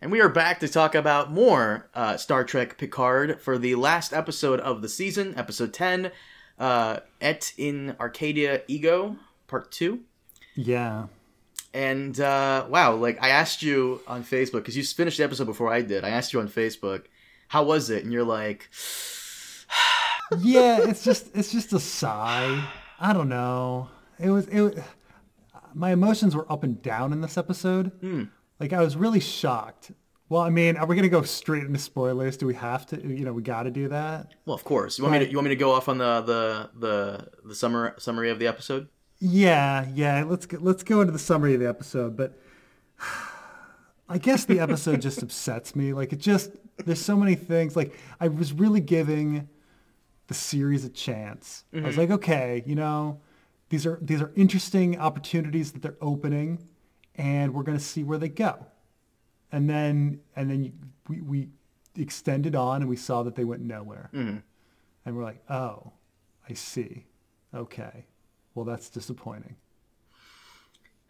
And we are back to talk about more uh, Star Trek Picard for the last episode of the season, episode 10, uh, Et in Arcadia Ego, part 2. Yeah. And uh, wow, like I asked you on Facebook, because you finished the episode before I did. I asked you on Facebook, how was it? And you're like, yeah, it's just it's just a sigh. I don't know. It was it. Was, my emotions were up and down in this episode. Like I was really shocked. Well, I mean, are we gonna go straight into spoilers? Do we have to? You know, we got to do that. well, of course. You want me to you want me to go off on the the the the summer summary of the episode? Yeah, yeah. Let's go, let's go into the summary of the episode. But I guess the episode just upsets me. Like it just there's so many things. Like I was really giving the series a chance. I was mm-hmm. like, okay, you know, these are these are interesting opportunities that they're opening, and we're gonna see where they go. And then and then we we extended on, and we saw that they went nowhere. And we're like, oh, I see. Okay. Well, that's disappointing.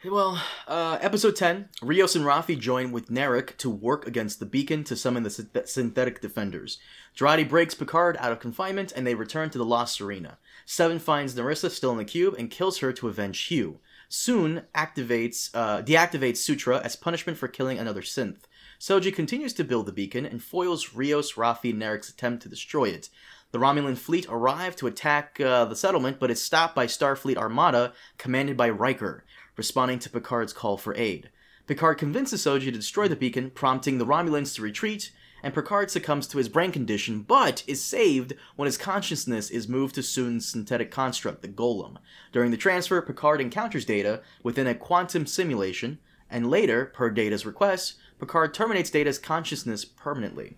Well, uh, episode 10, Rios and Raffi join with Narek to work against the beacon to summon the synth- synthetic defenders. Jurati breaks Picard out of confinement and they return to the La Sirena. Seven finds Narissa still in the cube and kills her to avenge Hugh. Soong activates, uh, deactivates Sutra as punishment for killing another synth. Soji continues to build the beacon and foils Rios, Raffi, and attempt to destroy it. The Romulan fleet arrive to attack uh, the settlement, but is stopped by Starfleet Armada, commanded by Riker, responding to Picard's call for aid. Picard convinces Soji to destroy the beacon, prompting the Romulans to retreat, and Picard succumbs to his brain condition, but is saved when his consciousness is moved to Soong's synthetic construct, the Golem. During the transfer, Picard encounters Data within a quantum simulation, and later, per Data's request, Picard terminates Data's consciousness permanently.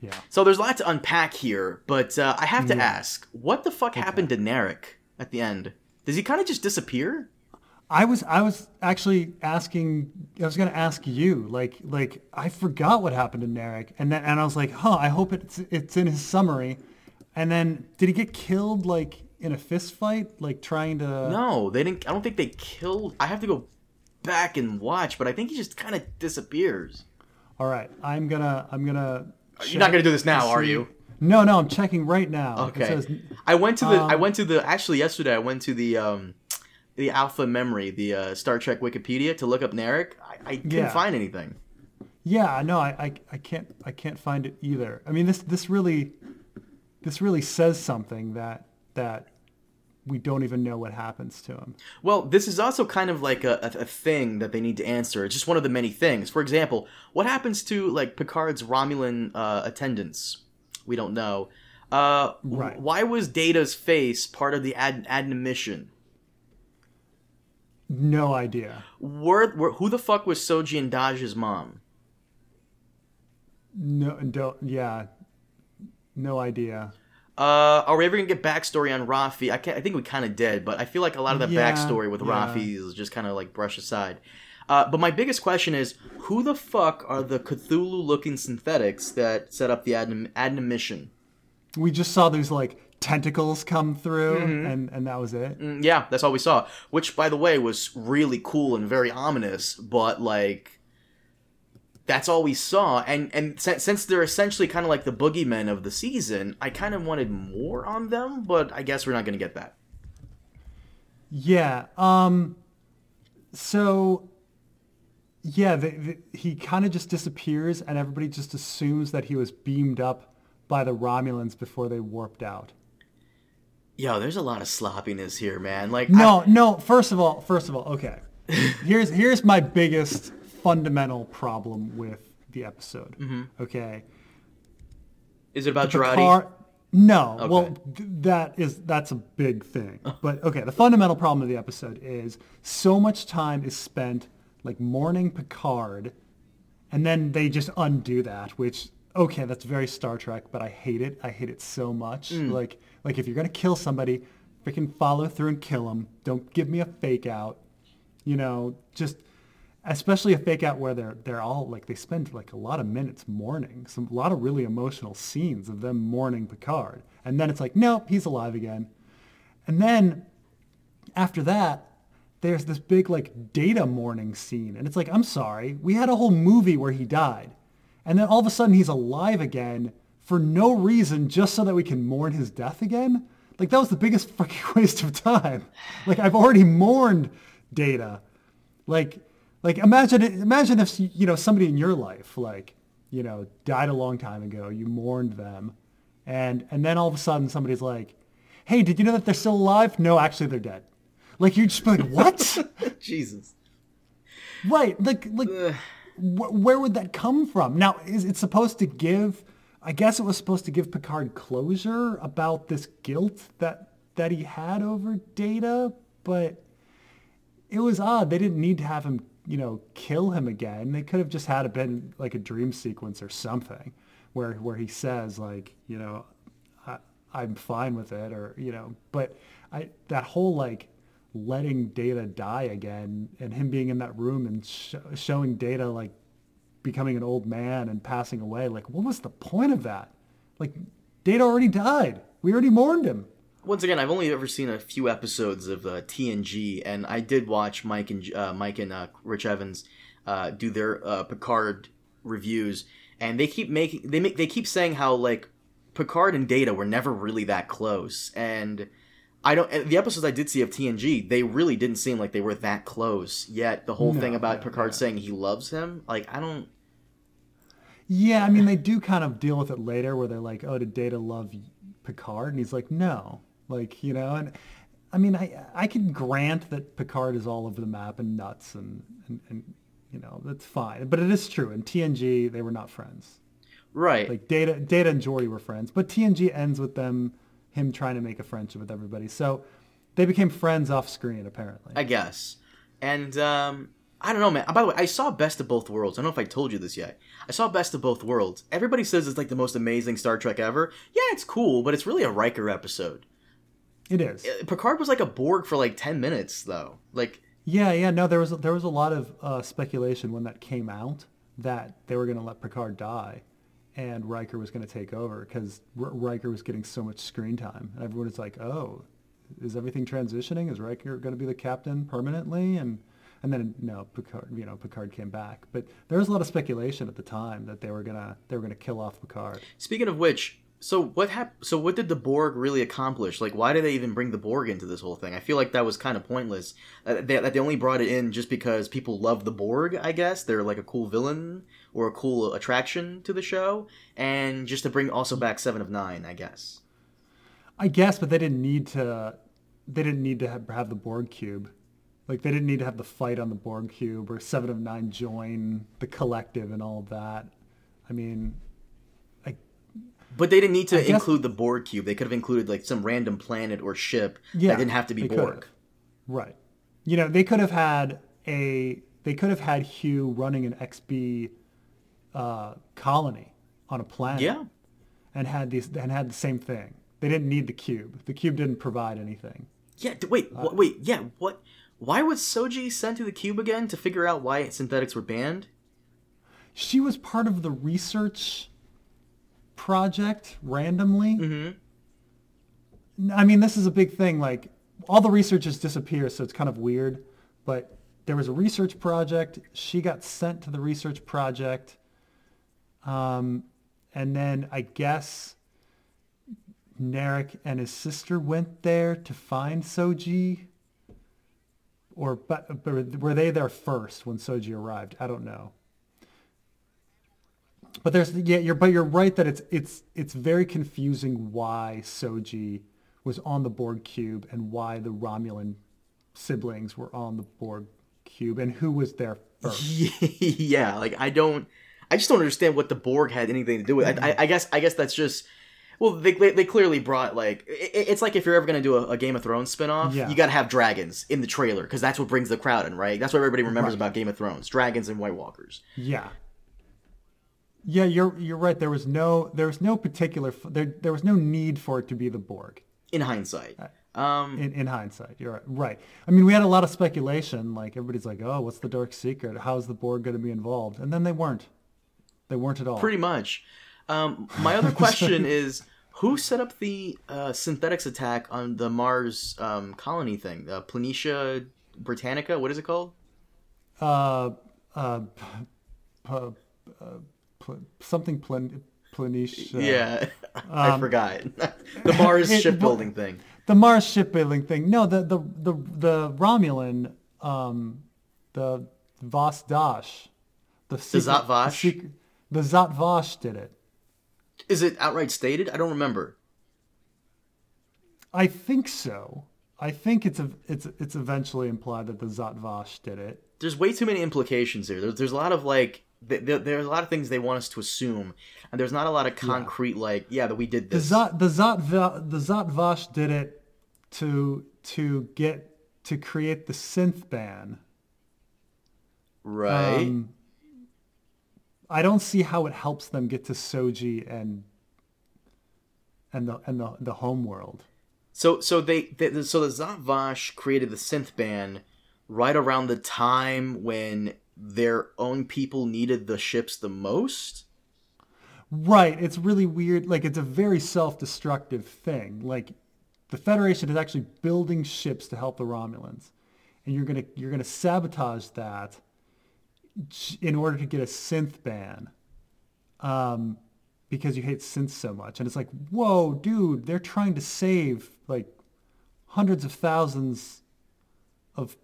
Yeah. So there's a lot to unpack here, but uh, I have to ask, what the fuck happened to Narek at the end? Does he kind of just disappear? I was I was actually asking I was gonna ask you like like I forgot what happened to Narek and then and I was like huh I hope it's it's in his summary and then did he get killed like in a fist fight like trying to No, they didn't. I don't think they killed. I have to go back and watch, but I think he just kind of disappears. all right I'm gonna I'm gonna You're not gonna do this now, are you? no no I'm checking right now Okay. says- I went to the. I Um, went to the. Actually, yesterday I went to the um, the Alpha Memory, the uh, Star Trek Wikipedia, to look up Narek. I, I couldn't Yeah. find anything. Yeah, no, I, I, I can't I can't find it either. I mean, this this really this really says something that that we don't even know what happens to him. Well, this is also kind of like a, a, thing that they need to answer. It's just one of the many things. For example, what happens to like Picard's Romulan uh, attendants? We don't know. Uh, Right. Why was Data's face part of the ad- admission? No idea. Were, were, who the fuck was Soji and Dahj's mom? No, don't. Yeah, no idea. Uh, are we ever gonna get backstory on Raffi? I I think we kind of did, but I feel like a lot of that Yeah, backstory with yeah. Raffi is just kind of like brushed aside. Uh, but my biggest question is, who the fuck are the Cthulhu-looking synthetics that set up the adnim- admission? We just saw those like tentacles come through, and and that was it. Mm, Yeah, that's all we saw. Which, by the way, was really cool and very ominous. But like, that's all we saw. And and since, since they're essentially kind of like the boogeymen of the season, I kind of wanted more on them. But I guess we're not gonna get that. Yeah. Um. So. Yeah, the, the, he kind of just disappears, and everybody just assumes that he was beamed up by the Romulans before they warped out. Yo, there's a lot of sloppiness here, man. Like, No, no. First of all, first of all, okay. Here's here's my biggest fundamental problem with the episode. Mm-hmm. Okay. is it about Jurati? Picard- no, Okay. well, th- that is that's a big thing. Oh. But okay, the fundamental problem of the episode is so much time is spent like mourning Picard, and then they just undo that. Which okay, that's very Star Trek, but I hate it. I hate it so much. Mm. Like like if you're gonna kill somebody, freaking follow through and kill them. Don't give me a fake out. You know, just especially a fake out where they're they're all like they spend like a lot of minutes mourning some a lot of really emotional scenes of them mourning Picard and then it's like nope he's alive again and then after that there's this big like data mourning scene, and it's like, I'm sorry, we had a whole movie where he died, and then all of a sudden he's alive again for no reason, just so that we can mourn his death again. Like that was the biggest fucking waste of time. Like I've already mourned Data. Like, like imagine it, imagine if you know somebody in your life like you know died a long time ago. You mourned them, and and then all of a sudden somebody's like, "Hey, did you know that they're still alive?" No, actually they're dead. Like you'd just be like, "What?" Jesus. Right. Like like wh- where would that come from? Now, is it supposed to give? I guess it was supposed to give Picard closure about this guilt that that he had over Data, but it was odd. They didn't need to have him, you know, kill him again. They could have just had it been like a dream sequence or something, where where he says like, you know, I, I'm fine with it, or you know. But I that whole like letting Data die again and him being in that room and sh- showing Data like becoming an old man and passing away. Like, what was the point of that? Like, Data already died. We already mourned him. Once again, I've only ever seen a few episodes of uh, TNG, and I did watch Mike and uh, Mike and uh, Rich Evans uh, do their uh, Picard reviews, and they keep making they make they keep saying how like Picard and Data were never really that close, and I don't. The episodes I did see of TNG, they really didn't seem like they were that close. Yet the whole No, thing about Picard saying he loves him, like I don't. Yeah, I mean, they do kind of deal with it later where they're like, oh, did Data love Picard? And he's like, no. Like, you know, and I mean, I, I can grant that Picard is all over the map and nuts and, and, and, you know, that's fine. But it is true. In TNG, they were not friends. Right. Like Data, Data and Geordi were friends, but TNG ends with them, him trying to make a friendship with everybody. So they became friends off screen, apparently. I guess. And um, I don't know, man. By the way, I saw Best of Both Worlds. I don't know if I told you this yet. I saw Best of Both Worlds. Everybody says it's like the most amazing Star Trek ever. Yeah, it's cool, but it's really a Riker episode. it is. Uh, Picard was like a Borg for like ten minutes, though. Like, Yeah, yeah. No, there was there was a lot of uh, speculation when that came out that they were going to let Picard die, and Riker was going to take over because R- Riker was getting so much screen time, and everyone was like, "Oh, is everything transitioning? Is Riker going to be the captain permanently?" And and then no, Picard, you know, Picard came back, but there was a lot of speculation at the time that they were gonna they were gonna kill off Picard. speaking of which, so what hap- So what did the Borg really accomplish? Like, why did they even bring the Borg into this whole thing? I feel like that was kind of pointless. Uh, they, that they only brought it in just because people love the Borg. I guess they're like a cool villain or a cool attraction to the show, and just to bring also back Seven of Nine. I guess. I guess, but they didn't need to. They didn't need to have, have the Borg cube. Like they didn't need to have the fight on the Borg cube or Seven of Nine join the collective and all that. I mean, I But they didn't need to I guess- include the Borg cube. They could have included like some random planet or ship Yeah, that didn't have to be Borg. have. right. You know, they could have had a. They could have had Hugh running an XB uh, colony on a planet. Yeah. And had these and had the same thing. They didn't need the cube. The cube didn't provide anything. Yeah. Wait. Uh, wait. Yeah. What? Why was Soji sent to the cube again to figure out why synthetics were banned? she was part of the research project randomly. Mm-hmm. I mean, this is a big thing. Like, all the researchers disappear, so it's kind of weird. But there was a research project. She got sent to the research project. Um, and then I guess Narek and his sister went there to find Soji. Or but, but were they there first when Soji arrived? I don't know. But there's yeah, you're but you're right that it's it's it's very confusing why Soji was on the Borg cube and why the Romulan siblings were on the Borg cube and who was there first. yeah. Like I don't. I just don't understand what the Borg had anything to do with. I, I, I guess. I guess that's just. Well, they, they, they clearly brought like it, it's like if you're ever gonna do a, a Game of Thrones spinoff, Yeah. you gotta have dragons in the trailer because that's what brings the crowd in, right? That's what everybody remembers Right. about Game of Thrones: dragons and White Walkers. Yeah. Yeah, you're you're right. There was no there was no particular there there was no need for it to be the Borg. In hindsight, um, In, in hindsight, you're right. right. I mean, we had a lot of speculation. Like everybody's like, "Oh, what's the dark secret? How's the Borg going to be involved?" And then they weren't. They weren't at all. pretty much. Um, my other question is, who set up the uh, synthetics attack on the Mars um, colony thing? Uh, Planitia, Britannica. What is it called? Uh, uh, p- p- uh, something plan- Planish. Uh, yeah, I forgot the Mars it- shipbuilding thing. The Mars shipbuilding thing. No, the the the, the Romulan, um, the Vas Dash, the secret- Zat Vash? The, secret- the Zat Vash did it. Is it outright stated? I don't remember. I think so. I think it's a, it's it's eventually implied that the Zat Vash did it. There's way too many implications here. There's, there's a lot of like. There, there's a lot of things they want us to assume, and there's not a lot of concrete like, yeah, that we did The this. Zat the Zat the Zat Vash did it to to get to create the synth ban. right. Um, I don't see how it helps them get to Soji and and the and the the home world. So so they, they so the Zat Vash created the synth ban right around the time when their own people needed the ships the most. Right. It's really weird. Like it's a very self-destructive thing. Like the Federation is actually building ships to help the Romulans, and you're gonna you're gonna sabotage that in order to get a synth ban, um, because you hate synths so much. And it's like, whoa, dude, they're trying to save like hundreds of thousands of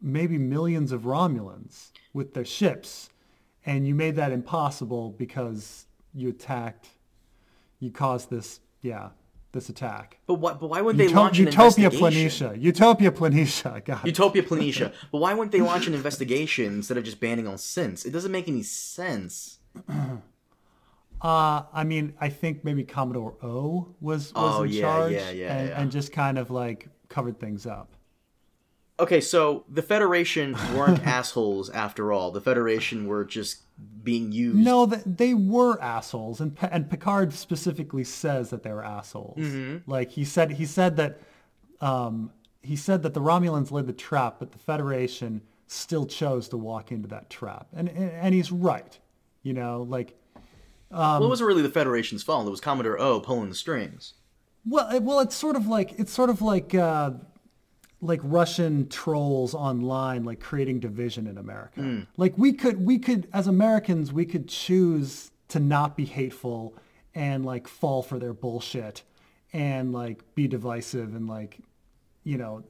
maybe millions of Romulans with their ships, and you made that impossible because you attacked, you caused this, yeah, this attack. But why? But why wouldn't they Uto- launch an Utopia investigation? Planitia. Utopia Planitia. God. Utopia Planitia. But why wouldn't they launch an investigation instead of just banning all synths? It doesn't make any sense. Uh, I mean, I think maybe Commodore O was, was Oh, in yeah, charge yeah, yeah, and, and just kind of like covered things up. Okay, so the Federation weren't assholes after all. The Federation were just being used. No, they were assholes, and and Picard specifically says that they were assholes. Mm-hmm. Like he said, he said that um, he said that the Romulans laid the trap, but the Federation still chose to walk into that trap, and and, and he's right. You know, like well, it wasn't really the Federation's fault. It was Commodore O pulling the strings. Well, it- well, it's sort of like it's sort of like uh, like Russian trolls online, like creating division in America. Hmm. Like we could we could as Americans we could choose to not be hateful and like fall for their bullshit and like be divisive and like you know,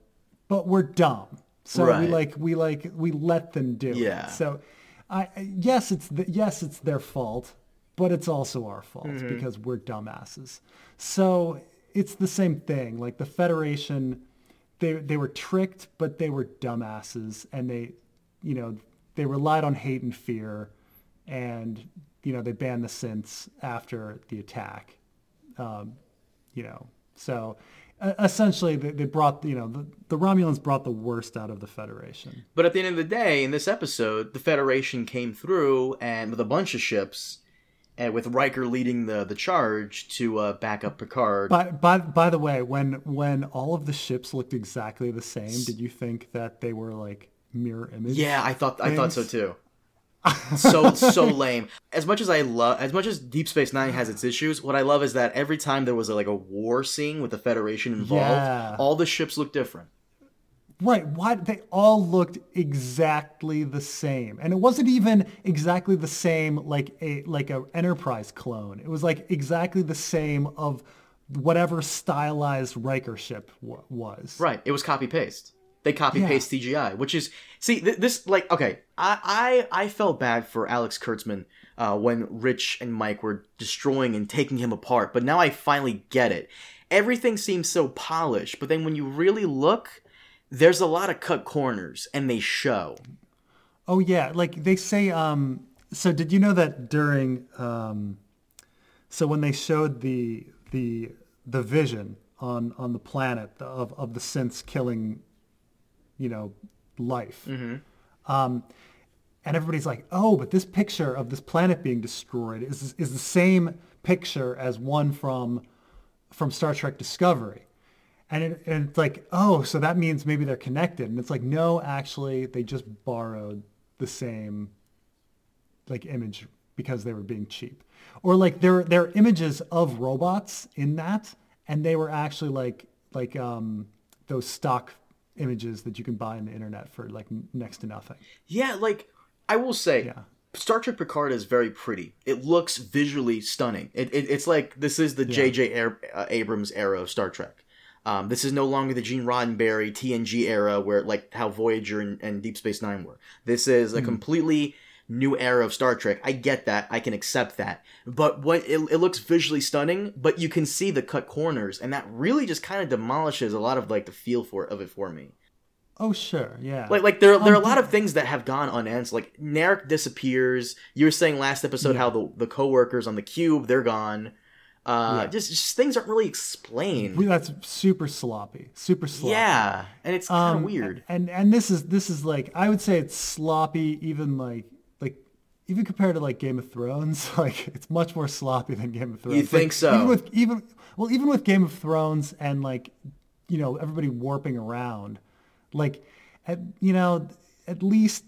but we're dumb. So we like we like we let them do Yeah. it. So I yes, it's the, yes, it's their fault, but it's also our fault mm-hmm. because we're dumbasses. So it's the same thing. Like the Federation, they they were tricked, but they were dumbasses, and they, you know, they relied on hate and fear, and you know they banned the synths after the attack. Um, you know, so uh, essentially they, they brought you know the, the Romulans brought the worst out of the Federation. But at the end of the day, in this episode, the Federation came through and with a bunch of ships, and with Riker leading the the charge to uh, back up Picard. By, by, by the way, when when all of the ships looked exactly the same, did you think that they were like mirror image? yeah, I thought I thought so too. so so lame. As much as I love, as much as Deep Space Nine has its issues, what I love is that every time there was a, like a war scene with the Federation involved, Yeah. all the ships look different. Right. Why they all looked exactly the same, and it wasn't even exactly the same like a like a Enterprise clone. It was like exactly the same of whatever stylized Riker ship w- was. Right. It was copy paste. They copy Yeah. paste CGI, which is see th- this like okay. I I, I felt bad for Alex Kurtzman uh, when Rich and Mike were destroying and taking him apart, but now I finally get it. Everything seems so polished, but then when you really look, there's a lot of cut corners, and they show. Oh yeah, like they say. Um, so did you know that during um, so when they showed the the the vision on on the planet of of the synths killing, you know, life, um, and everybody's like, oh, but this picture of this planet being destroyed is is the same picture as one from from Star Trek Discovery. And, it, and it's like, oh, so that means maybe they're connected. And it's like, no, actually, they just borrowed the same like image because they were being cheap. Or like there there are images of robots in that, and they were actually like like um, those stock images that you can buy on the internet for like next to nothing. Yeah, like I will say, Yeah. Star Trek Picard is very pretty. It looks visually stunning. It, it it's like this is the J.J. Air, uh, Abrams era of Star Trek. Um, this is no longer the Gene Roddenberry TNG era where like how Voyager and, and Deep Space Nine were. This is a completely new era of Star Trek. I get that. I can accept that. But what it, it looks visually stunning, but you can see the cut corners, and that really just kind of demolishes a lot of like the feel for of it for me. Oh sure, yeah. Like, like there, there are a Um, lot of things that have gone unanswered. Like Narek disappears. You were saying last episode how the the coworkers on the cube they're gone. Uh, Yeah. just, just things aren't really explained. That's super sloppy, super sloppy. yeah, and it's kind of Um, weird. And and this is this is like I would say it's sloppy, even like like even compared to like Game of Thrones. Like it's much more sloppy than Game of Thrones. You think Like, so? Even with even well, even with Game of Thrones and like you know everybody warping around, like at, you know at least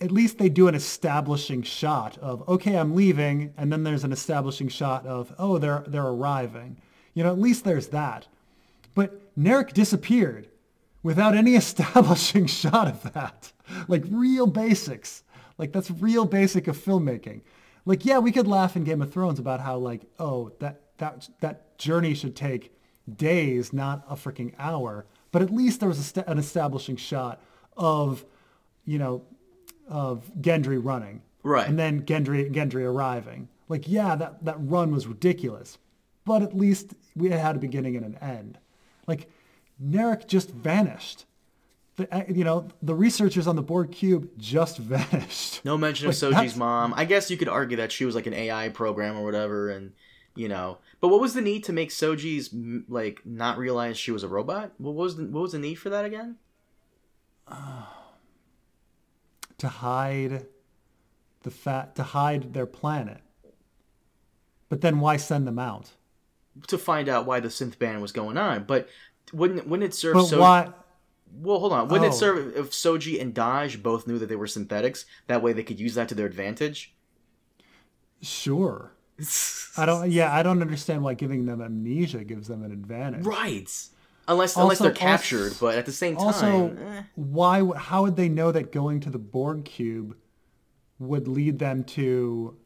at least they do an establishing shot of okay I'm leaving, and then there's an establishing shot of oh they're they're arriving. You know at least there's that. But Narek disappeared without any establishing shot of that. Like real basics. Like that's real basic of filmmaking. Like yeah, we could laugh in Game of Thrones about how like oh that that that journey should take days, not a freaking hour. But at least there was a sta- an establishing shot of you know of Gendry running. Right. And then Gendry Gendry arriving. Like yeah, that that run was ridiculous. But at least we had a beginning and an end. Like Narek just vanished. The, uh, you know, the researchers on the Borg cube just vanished. No mention of Soji's that's- mom. I guess you could argue that she was like an AI program or whatever, and you know. But what was the need to make Soji's like not realize she was a robot? What was the what was the need for that again? To hide the fat to hide their planet. But then why send them out? To find out why the synth ban was going on. But wouldn't wouldn't it serve But Soji? why? Well, hold on. Wouldn't Oh. it serve if Soji and Dahj both knew that they were synthetics? That way they could use that to their advantage. Sure. I don't. Yeah, I don't understand why giving them amnesia gives them an advantage. Right. Unless unless they're captured, but at the same time, Also, eh. why? How would they know that going to the Borg cube would lead them to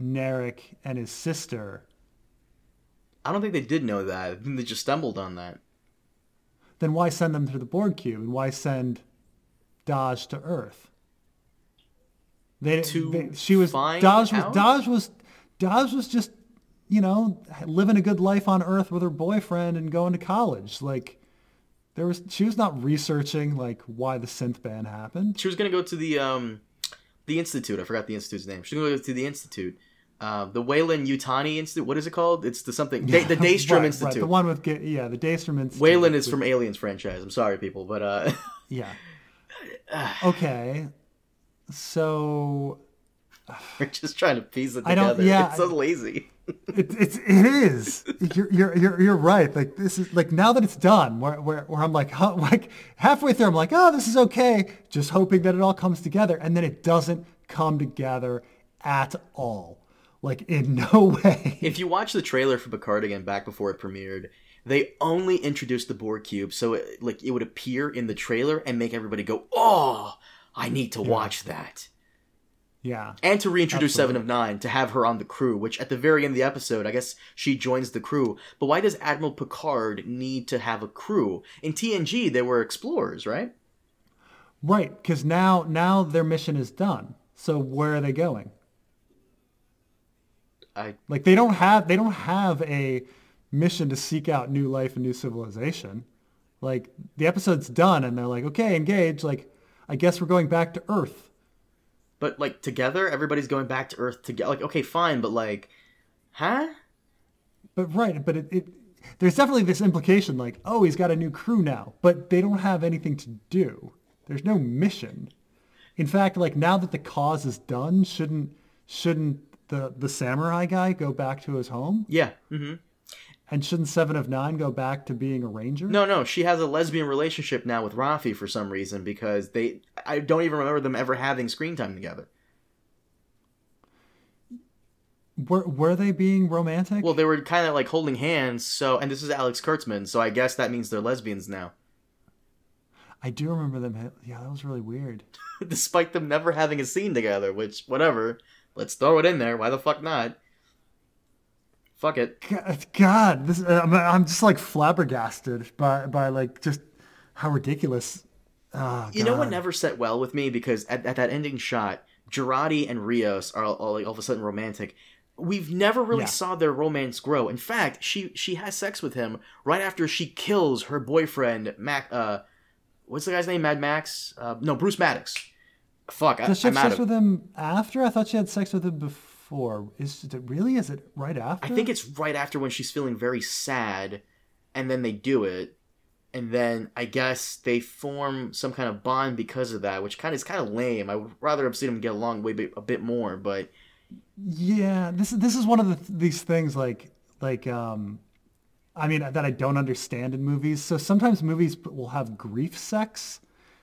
Narek and his sister? I don't think they did know that. I think they just stumbled on that. Then why send them to the Borg cube and why send Dahj to Earth? They, To they she was Dahj was? Dahj was Dahj was just you know living a good life on Earth with her boyfriend and going to college. Like there was she was not researching like why the synth ban happened. She was gonna go to the um, the institute. I forgot the institute's name. She was gonna go to the institute, uh, the Weyland-Yutani Institute. What is it called? It's the something. The Daystrom Right, right, Institute. the one with yeah the Daystrom Institute. Weyland is from Aliens franchise. I'm sorry, people, but uh, yeah. Okay, so we're just trying to piece it I don't- together. yeah, it's so lazy. It, it's it is. You're, you're you're you're right. Like this is like now that it's done, where where, where I'm like huh, like halfway through, I'm like, oh, this is okay. Just hoping that it all comes together, and then it doesn't come together at all. Like in no way. If you watch the trailer for Picard again back before it premiered, they only introduced the Borg cube, so it, like it would appear in the trailer and make everybody go, "Oh, I need to watch that." Yeah. and to reintroduce Seven of Nine to have her on the crew, which at the very end of the episode, I guess she joins the crew. But why does Admiral Picard need to have a crew? In TNG, they were explorers, right? Right, because now now their mission is done. So where are they going? I Like they don't have they don't have a mission to seek out new life and new civilization. Like the episode's done and they're like, okay, engage. Like I guess we're going back to Earth. But like together, everybody's going back to Earth together. Like, okay, fine, but like, huh? But right, but it, it there's definitely this implication like, oh, he's got a new crew now, but they don't have anything to do. There's no mission. In fact, like now that the cause is done, shouldn't shouldn't the the samurai guy go back to his home? Yeah. hmm And shouldn't Seven of Nine go back to being a ranger? No, no, she has a lesbian relationship now with Raffi for some reason because they. I don't even remember them ever having screen time together. Were were they being romantic? Well, they were kind of like holding hands. So, and this is Alex Kurtzman, so I guess that means they're lesbians now. I do remember them. Yeah, that was really weird. despite them never having a scene together. Which, whatever, let's throw it in there. Why the fuck not? Fuck it. God, this uh, I'm, I'm just like flabbergasted by by like just how ridiculous. Oh, You know what never set well with me because at, at that ending shot, Jurati and Rios are all, all, like, all of a sudden romantic. We've never really Yeah. saw their romance grow. In fact, she she has sex with him right after she kills her boyfriend Mac. Uh, what's the guy's name? Mad Max? Uh, no, Bruce Maddox. Fuck, I, Does she I'm have sex with him after? I thought she had sex with him before. For is it really? Is it right after? I think it's right after when she's feeling very sad, and then they do it, and then I guess they form some kind of bond because of that, which kind of is kind of lame. I would rather have seen them get along way a bit more, but Yeah, this is this is one of the, these things like like um, I mean that I don't understand in movies. So sometimes movies will have grief sex,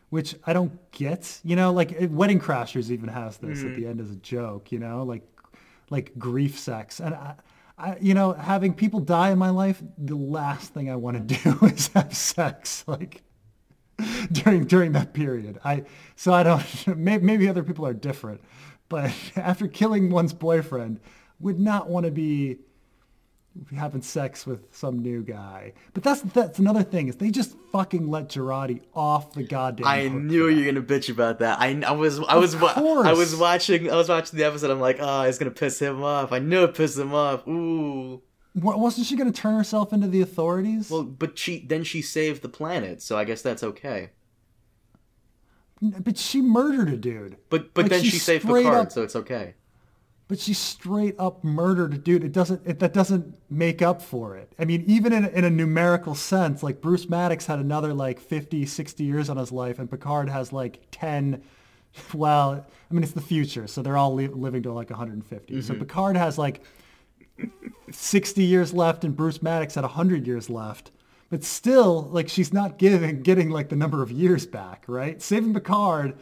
which I don't get. You know, like Wedding Crashers even has this at the end as a joke. You know, like like grief sex, and I, I you know having people die in my life, the last thing I want to do is have sex. Like during during that period. I so I don't maybe, maybe other people are different, but after killing one's boyfriend, would not want to be having sex with some new guy. But that's that's another thing is they just fucking let Jurati off the goddamn. I knew you that. were gonna bitch about that. I, I was I was wa- course. I was watching I was watching the episode. I'm like, oh, it's gonna piss him off. I knew it pissed him off. Ooh. Wa- Wasn't she going to turn herself into the authorities? Well, but she then she saved the planet, so I guess that's okay. but she murdered a dude. But but Like, then she she saved Picard, up- so it's okay. But she straight up murdered a dude. It doesn't. It, that doesn't make up for it. I mean, even in, in a numerical sense, like Bruce Maddox had another like 50, 60 years on his life, and Picard has like 10. Well, I mean, it's the future, so they're all li- living to like 150. So mm-hmm. Picard has like 60 years left, and Bruce Maddox had 100 years left. But still, like she's not giving getting like the number of years back, right? Saving Picard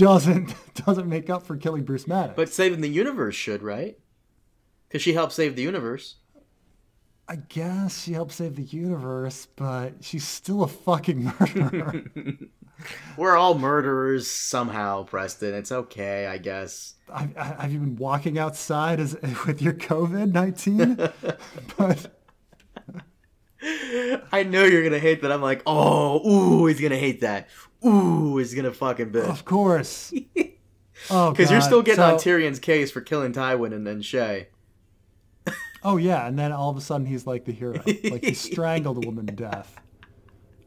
doesn't doesn't make up for killing Bruce Maddox. But saving the universe should, right? Because she helped save the universe. I guess she helped save the universe, but she's still a fucking murderer. We're all murderers somehow, Preston. It's okay, I guess. have, have you been walking outside as, with your COVID nineteen? but I know you're gonna hate that. I'm like, oh, ooh, he's gonna hate that. Ooh, he's gonna fucking bitch. of course. Oh, Because you're still getting on Tyrion's case for killing Tywin and then Shae. Oh yeah, and then all of a sudden he's like the hero. Like he strangled a woman to death.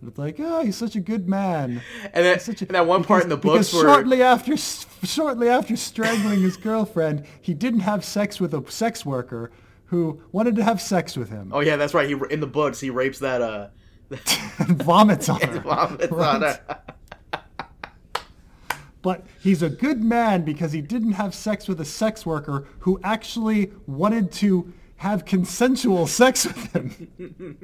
And it's like, oh, he's such a good man. And then, such a- and that one part in the because- books because where shortly after shortly after strangling his girlfriend, he didn't have sex with a sex worker who wanted to have sex with him Oh yeah, that's right. He in the books he rapes that uh vomits on her. vomits on her. But he's a good man because he didn't have sex with a sex worker who actually wanted to have consensual sex with him.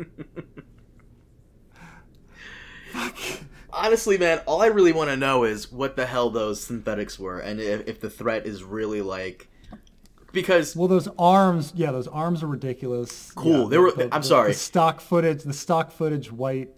Honestly, man, all I really want to know is what the hell those synthetics were, and if, if the threat is really like, because Well, those arms, yeah, those arms are ridiculous. Cool. Yeah, They were- the- I'm the- sorry. The stock footage, the stock footage, white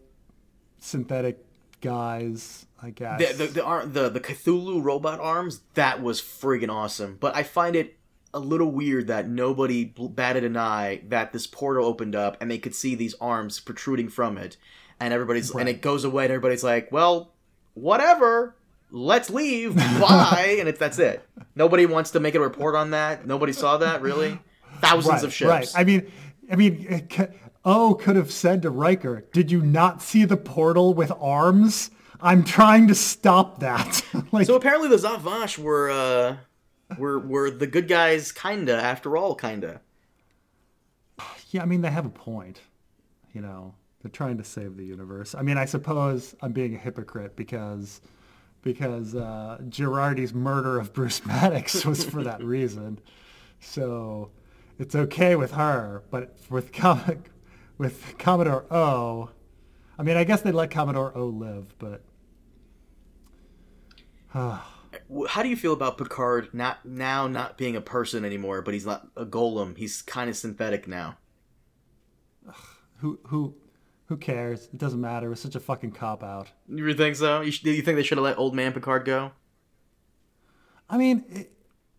synthetic guys, I guess. the the the, ar- the the Cthulhu robot arms that was friggin' awesome. But I find it a little weird that nobody batted an eye that this portal opened up and they could see these arms protruding from it, and everybody's and it goes away and everybody's like, well, whatever. Let's leave. Bye. and it's that's it. Nobody wants to make a report on that. Nobody saw that really. Thousands right, of ships. right. I mean, I mean, it c- O oh, could have said to Riker, "Did you not see the portal with arms? I'm trying to stop that." like, So apparently the Zat Vash were uh were were the good guys kinda after all kinda. yeah, I mean, they have a point. You know, they're trying to save the universe. I mean, I suppose I'm being a hypocrite because because uh, Jurati's murder of Bruce Maddox was for that reason. So it's okay with her, but with with Commodore O, I mean, I guess they let Commodore O live, but How do you feel about Picard not now not being a person anymore, but he's not a golem. He's kind of synthetic now. who who Who cares? It doesn't matter. It was such a fucking cop out. You think so? You you think they should have let old man Picard go? I mean, it,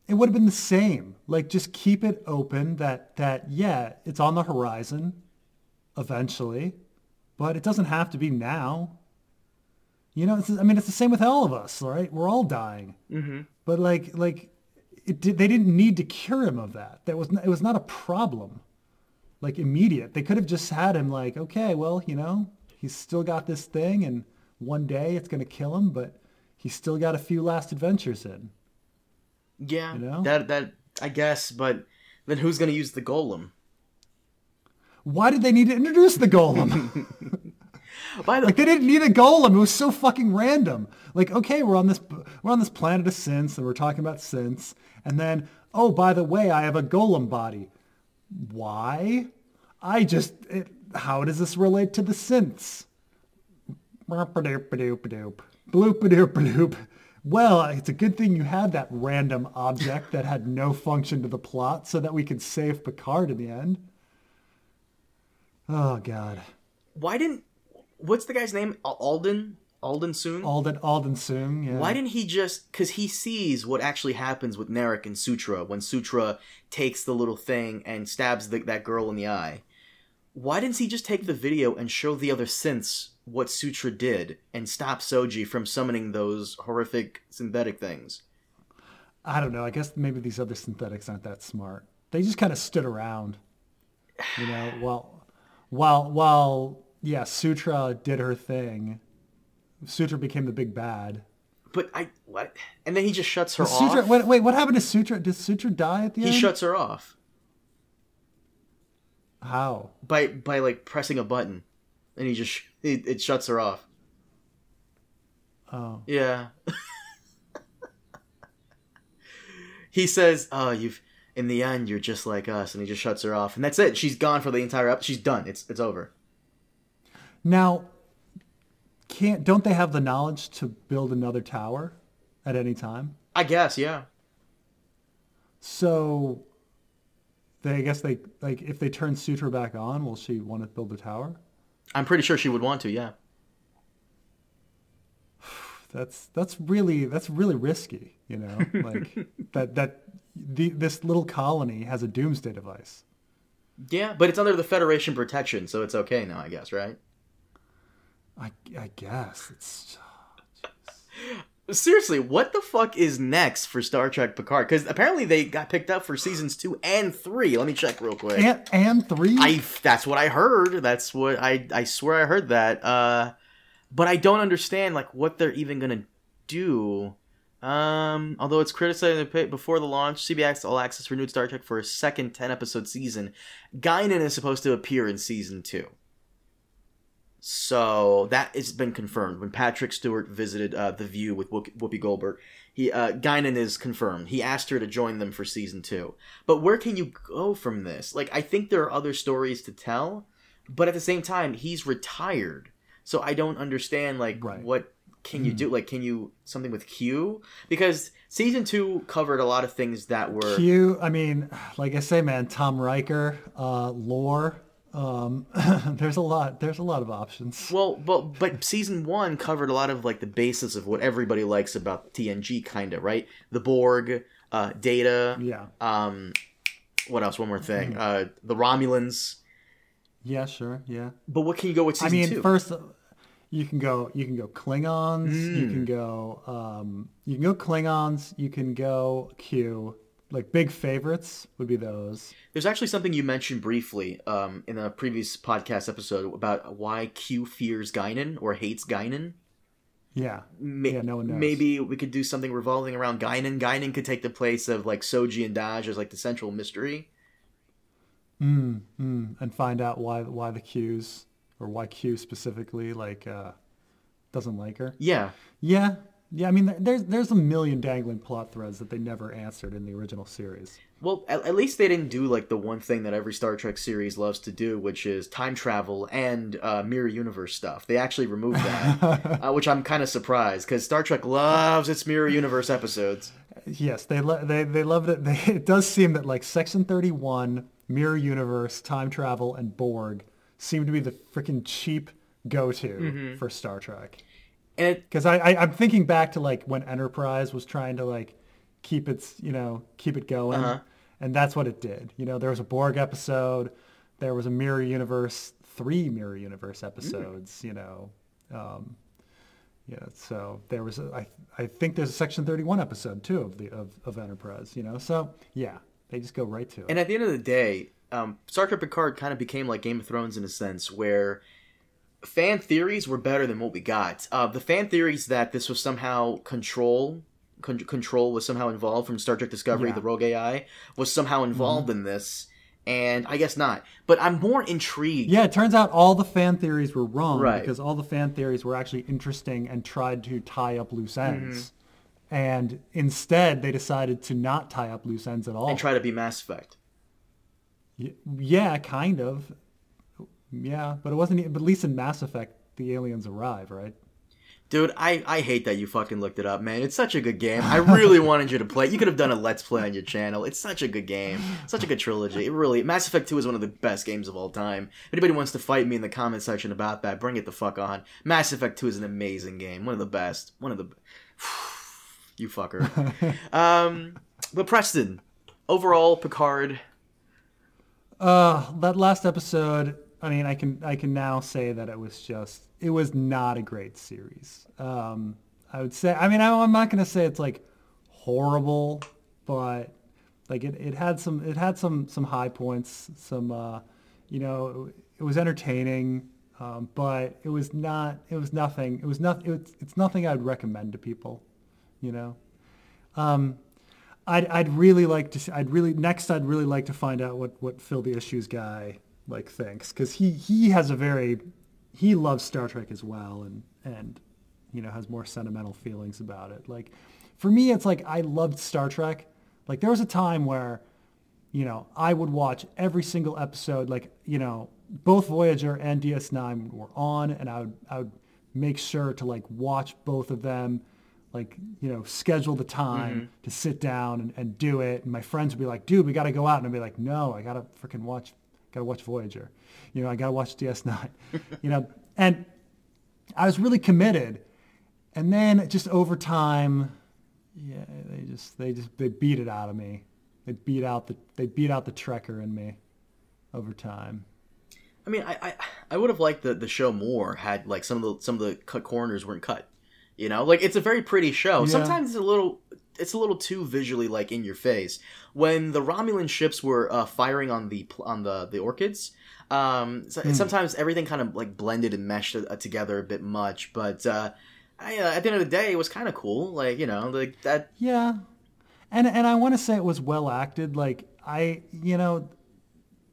it would have been the same. Like, just keep it open that, that, yeah, it's on the horizon eventually, but it doesn't have to be now. You know, it's, I mean, it's the same with all of us, right? We're all dying. Mm-hmm. But like, like, it did, they didn't need to cure him of that. That was, it was not a problem. Like immediate. They could have just had him like, okay, well, you know, he's still got this thing, and one day it's gonna kill him, but he's still got a few last adventures in. Yeah, You know? that that I guess, but then who's gonna use the golem? Why did they need to introduce the golem? By the like they didn't need a golem. It was so fucking random. Like, okay, we're on this we're on this planet of synths and we're talking about synths, and then oh, by the way, I have a golem body. Why? I just it, how does this relate to the synths? Bloop-a-doop-a-doop-a-doop. Bloop-a-doop-a-doop. Well, it's a good thing you had that random object that had no function to the plot so that we could save Picard in the end. Oh, God. why didn't what's the guy's name? Alden Alden Soong. Alden Alden Soong, yeah. Why didn't he just? Because he sees what actually happens with Narek and Sutra when Sutra takes the little thing and stabs the, that girl in the eye. Why didn't he just take the video and show the other synths what Sutra did and stop Soji from summoning those horrific synthetic things? I don't know. I guess maybe these other synthetics aren't that smart. They just kind of stood around, you know, while while while yeah, Sutra did her thing. Sutra became the big bad. But I what? And then he just shuts her Sutra, off. wait, wait, what happened to Sutra? Did Sutra die at the he end? He shuts her off How? by by like pressing a button, and he just it, it shuts her off. Oh, Yeah. he says, "Oh, you've in the end you're just like us," and he just shuts her off, and that's it. She's gone for the entire episode. She's done. It's it's over. Now can't don't they have the knowledge to build another tower at any time? I guess, yeah. So they I guess they like if they turn Sutra back on, will she want to build a tower? I'm pretty sure she would want to. Yeah. That's that's really that's really risky, you know. Like that that the, this little colony has a doomsday device. Yeah, but it's under the Federation protection, so it's okay now, I guess, right? I I guess it's Seriously, what the fuck is next for Star Trek Picard? Because apparently they got picked up for seasons two and three. Let me check real quick. and and three. I that's what I heard. That's what I I swear I heard that. Uh, but I don't understand like what they're even gonna do. Um, although it's criticized in the pit before the launch, CBS All Access renewed Star Trek for a second ten episode season. Guinan is supposed to appear in season two. So that has been confirmed. When Patrick Stewart visited uh, the View with Whoop- Whoopi Goldberg, he uh, Guinan is confirmed. He asked her to join them for season two. But where can you go from this? Like, I think there are other stories to tell, but at the same time, he's retired, so I don't understand like Right. what can you do? Like, can you something with Q? Because season two covered a lot of things that were Q. I mean, like I say, man, Tom Riker, uh, Lore. Um, there's a lot. There's a lot of options. Well, but but season one covered a lot of like the basis of what everybody likes about TNG, kind of right. The Borg, uh, Data, Yeah. um, what else? One more thing, uh, the Romulans. Yeah. Sure. Yeah. But what can you go with? I mean, two? first you can go you can go Klingons, you Hmm. can go um, you can go Klingons, you can go Q. Like big favorites would be those. There's actually something you mentioned briefly um, in a previous podcast episode about why Q fears Guinan or hates Guinan. Yeah. Ma- Yeah, no one knows. Maybe we could do something revolving around Guinan. Guinan could take the place of like Soji and Dahj as like the central mystery. Mm, mm, and find out why why the Qs or why Q specifically like uh, doesn't like her. Yeah, Yeah. Yeah, I mean, there's there's a million dangling plot threads that they never answered in the original series. Well, at, at least they didn't do like the one thing that every Star Trek series loves to do, which is time travel and uh, mirror universe stuff. They actually removed that, uh, which I'm kind of surprised because Star Trek loves its mirror universe episodes. Yes, they lo- they they loved it. They, it does seem that like Section Thirty One, Mirror Universe, Time Travel, and Borg seem to be the freaking cheap go-to for Star Trek. Because I, I I'm thinking back to like when Enterprise was trying to like keep its you know keep it going, Uh-huh. and that's what it did. You know, there was a Borg episode, there was a Mirror Universe, three Mirror Universe episodes. You know, um, yeah. So there was a, I I think there's a Section 31 episode too of the of, of Enterprise. You know, so yeah, they just go right to it. And at the end of the day, um, Star Trek Picard kind of became like Game of Thrones in a sense, where fan theories were better than what we got. Uh, the fan theories that this was somehow control, con- control was somehow involved from Star Trek Discovery, Yeah. the Rogue AI was somehow involved in this, and I guess not. But I'm more intrigued. Yeah, it turns out all the fan theories were wrong Right. because all the fan theories were actually interesting and tried to tie up loose ends. And instead, they decided to not tie up loose ends at all. And try to be Mass Effect. Yeah, kind of. Yeah, but it wasn't. But at least in Mass Effect, the aliens arrive, right? Dude, I, I hate that you fucking looked it up, man. It's such a good game. I really wanted you to play. You could have done a let's play on your channel. It's such a good game. Such a good trilogy. It really Mass Effect 2 is one of the best games of all time. If anybody wants to fight me in the comment section about that, bring it the fuck on. Mass Effect 2 is an amazing game. One of the best. One of the You fucker. um but Preston, overall Picard Uh, that last episode. I mean, I can I can now say that it was just it was not a great series. Um, I would say. I mean, I, I'm not gonna say it's like horrible, but like it, it had some it had some some high points. Some uh, you know it was entertaining, um, but it was not it was nothing. It was not it it's nothing I'd recommend to people. You know. Um, I'd, I'd really like to. I'd really next. I'd really like to find out what what Phil the Issues guy like thinks because he he has a very he loves Star Trek as well and and you know has more sentimental feelings about it. Like for me, it's like I loved Star Trek. Like there was a time where you know I would watch every single episode. Like you know both Voyager and DS9 were on, and I would I would make sure to like watch both of them like you know schedule the time mm-hmm. to sit down and, and do it and my friends would be like dude we got to go out and i'd be like no i gotta freaking watch gotta watch voyager you know i gotta watch ds9 you know and i was really committed and then just over time yeah they just they just they beat it out of me they beat out the they beat out the trekker in me over time I mean, I, I I would have liked the, the show more had like some of the some of the cut corners weren't cut. You know, like it's a very pretty show. Yeah. Sometimes it's a little it's a little too visually like in your face. When the Romulan ships were uh, firing on the on the the orchids, um, so, sometimes everything kind of like blended and meshed uh, together a bit much. But uh, I, uh, at the end of the day, it was kind of cool. Like you know, like that. Yeah, and and I want to say it was well acted. Like I, you know,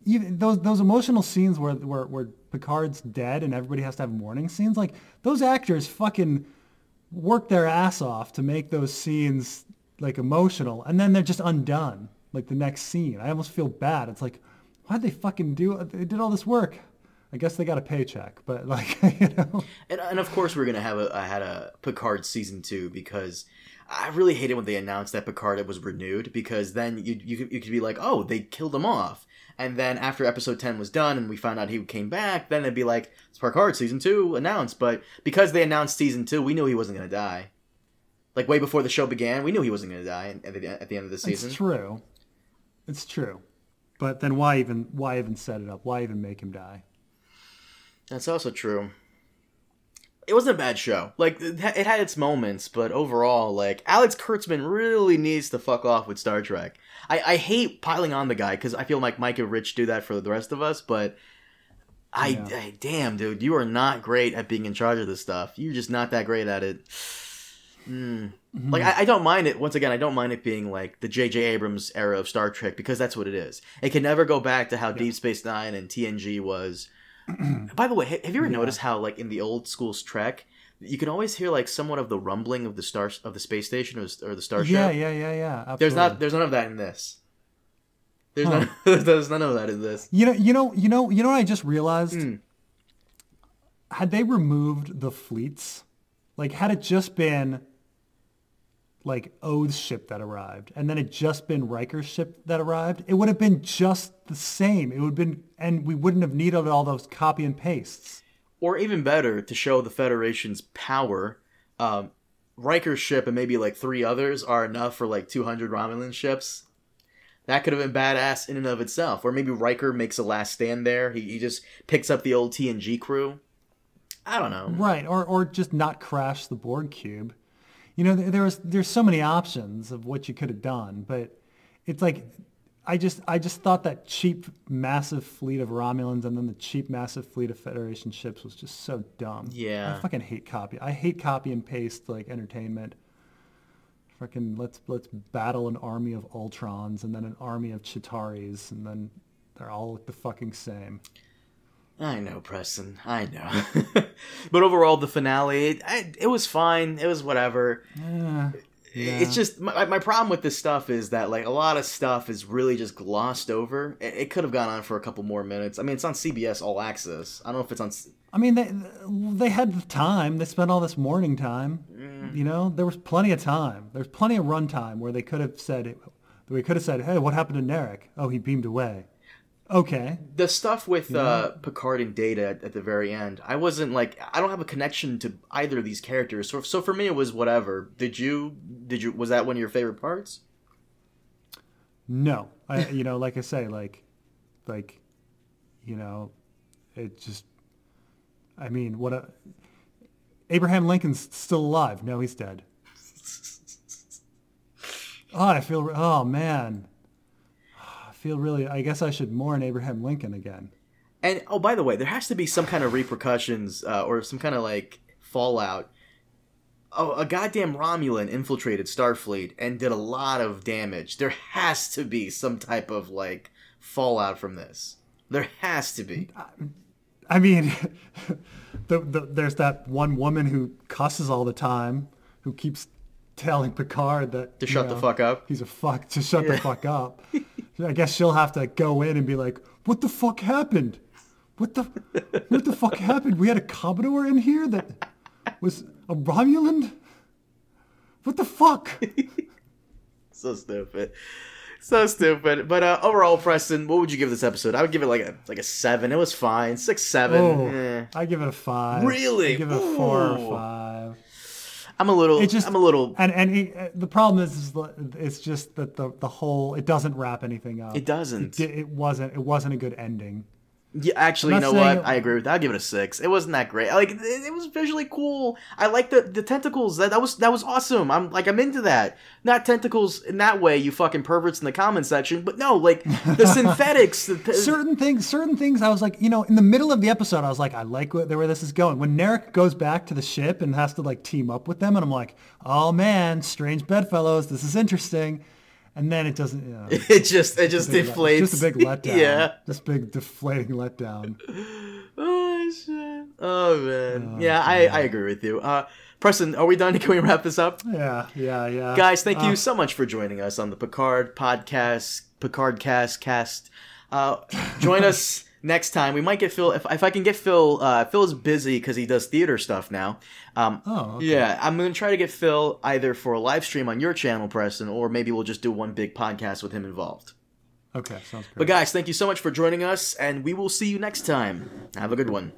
even those those emotional scenes where where where Picard's dead and everybody has to have mourning scenes. Like those actors fucking work their ass off to make those scenes like emotional, and then they're just undone. Like the next scene, I almost feel bad. It's like, why'd they fucking do? Uh, they did all this work. I guess they got a paycheck, but like you know. And, and of course, we're gonna have a I had a Picard season two because I really hated when they announced that Picard was renewed because then you you you could be like, oh, they killed him off, and then after episode ten was done and we found out he came back, then it'd be like it's Picard season two announced. But because they announced season two, we knew he wasn't gonna die. Like way before the show began, we knew he wasn't gonna die at the, at the end of the season. It's true. It's true. But then why even why even set it up? Why even make him die? That's also true. It wasn't a bad show. Like it had its moments, but overall, like Alex Kurtzman really needs to fuck off with Star Trek. I, I hate piling on the guy because I feel like Mike and Rich do that for the rest of us, but I, Yeah. I damn dude, you are not great at being in charge of this stuff. You're just not that great at it. Mm. Like I, I don't mind it. Once again, I don't mind it being like the J.J. Abrams era of Star Trek because that's what it is. It can never go back to how Deep Space Nine and TNG was. By the way, have you ever noticed how like in the old school's Trek, you can always hear like somewhat of the rumbling of the star of the space station or, or the starship? Yeah, yeah, yeah, yeah. Absolutely. There's not. There's none of that in this. There's Huh. none. there's none of that in this. You know, you know, you know, you know what I just realized? Hmm. Had they removed the fleets, like had it just been like Oh's ship that arrived, and then it just been Riker's ship that arrived, it would have been just the same. It would have been, and we wouldn't have needed all those copy and pastes. Or even better, to show the Federation's power, um, Riker's ship and maybe like three others are enough for like 200 Romulan ships. That could have been badass in and of itself. Or maybe Riker makes a last stand there. He, he just picks up the old TNG crew. I don't know. Right, or or just not crash the Borg cube. You know, there was there's so many options of what you could have done, but it's like I just I just thought that cheap massive fleet of Romulans and then the cheap massive fleet of Federation ships was just so dumb. Yeah. I fucking hate copy. I hate copy and paste like entertainment. Fucking let's let's battle an army of Ultrons and then an army of Chitauris and then they're all the fucking same. I know, Preston. I know. but overall, the finale, it, I, it was fine. It was whatever. Yeah. It's just my, my problem with this stuff is that like a lot of stuff is really just glossed over. It, it could have gone on for a couple more minutes. I mean, it's on CBS All Access. I don't know if it's on. s- I mean, they they had the time. They spent all this mourning time. Mm. You know, there was plenty of time. There's plenty of runtime where they could have said, we could have said, "Hey, what happened to Narek? Oh, he beamed away." Okay, The stuff with uh, Picard and Data at, at the very end, I wasn't like I don't have a connection to either of these characters. So so for me, it was whatever. Did you? Did you? Was that one of your favorite parts? no, I, you know, like I say, like, like, you know, it just. I mean, what a. Abraham Lincoln's still alive. No, he's dead. Oh, I feel. Oh man, feel really. I guess I should mourn Abraham Lincoln again. And oh, by the way, there has to be some kind of repercussions uh, or some kind of like fallout. Oh, a goddamn Romulan infiltrated Starfleet and did a lot of damage. There has to be some type of like fallout from this. There has to be. I mean, the, the, there's that one woman who cusses all the time, who keeps telling Picard that To shut the fuck up. He's a fuck to shut the fuck up. I guess she'll have to go in and be like, "What the fuck happened? What the what the fuck happened? We had a Commodore in here that was a Romulan. What the fuck?" So stupid. So stupid. But uh, overall, Preston, what would you give this episode? I would give it like a like a seven. It was fine. Six, seven. Oh, eh. I give it a five. Really? I give it a four or five. I'm a little. It just I'm a little. and and he, uh, the problem is, is it's just that the the whole it doesn't wrap anything up. It doesn't. It, it wasn't it wasn't a good ending. Yeah, actually, you know what? it- I agree with that. I'll give it a six. It wasn't that great. Like it, it was visually cool. I like the the tentacles. That that was that was awesome. I'm like I'm into that. Not tentacles in that way, you fucking perverts in the comment section. But no, like the synthetics. The, Certain things, certain things. I was like, you know, in the middle of the episode, I was like, I like where, where this is going. When Narek goes back to the ship and has to like team up with them, and I'm like, oh man, strange bedfellows. This is interesting. And then it doesn't. You know, it just it just big let- deflates. Just a big letdown. yeah. Just big deflating letdown. Oh shit. Oh man. yeah, I I agree with you. Uh, Preston, are we done? Can we wrap this up? Yeah, yeah, yeah. Guys, thank you Uh, so much for joining us on the Picard podcast, Picard cast cast. Uh, join us next time. We might get Phil if, if I can get Phil. Uh, Phil's busy because he does theater stuff now. Um, Oh, okay. yeah, I'm gonna try to get Phil either for a live stream on your channel, Preston, or maybe we'll just do one big podcast with him involved. Okay, sounds great. But guys, thank you so much for joining us, and we will see you next time. Have a good one.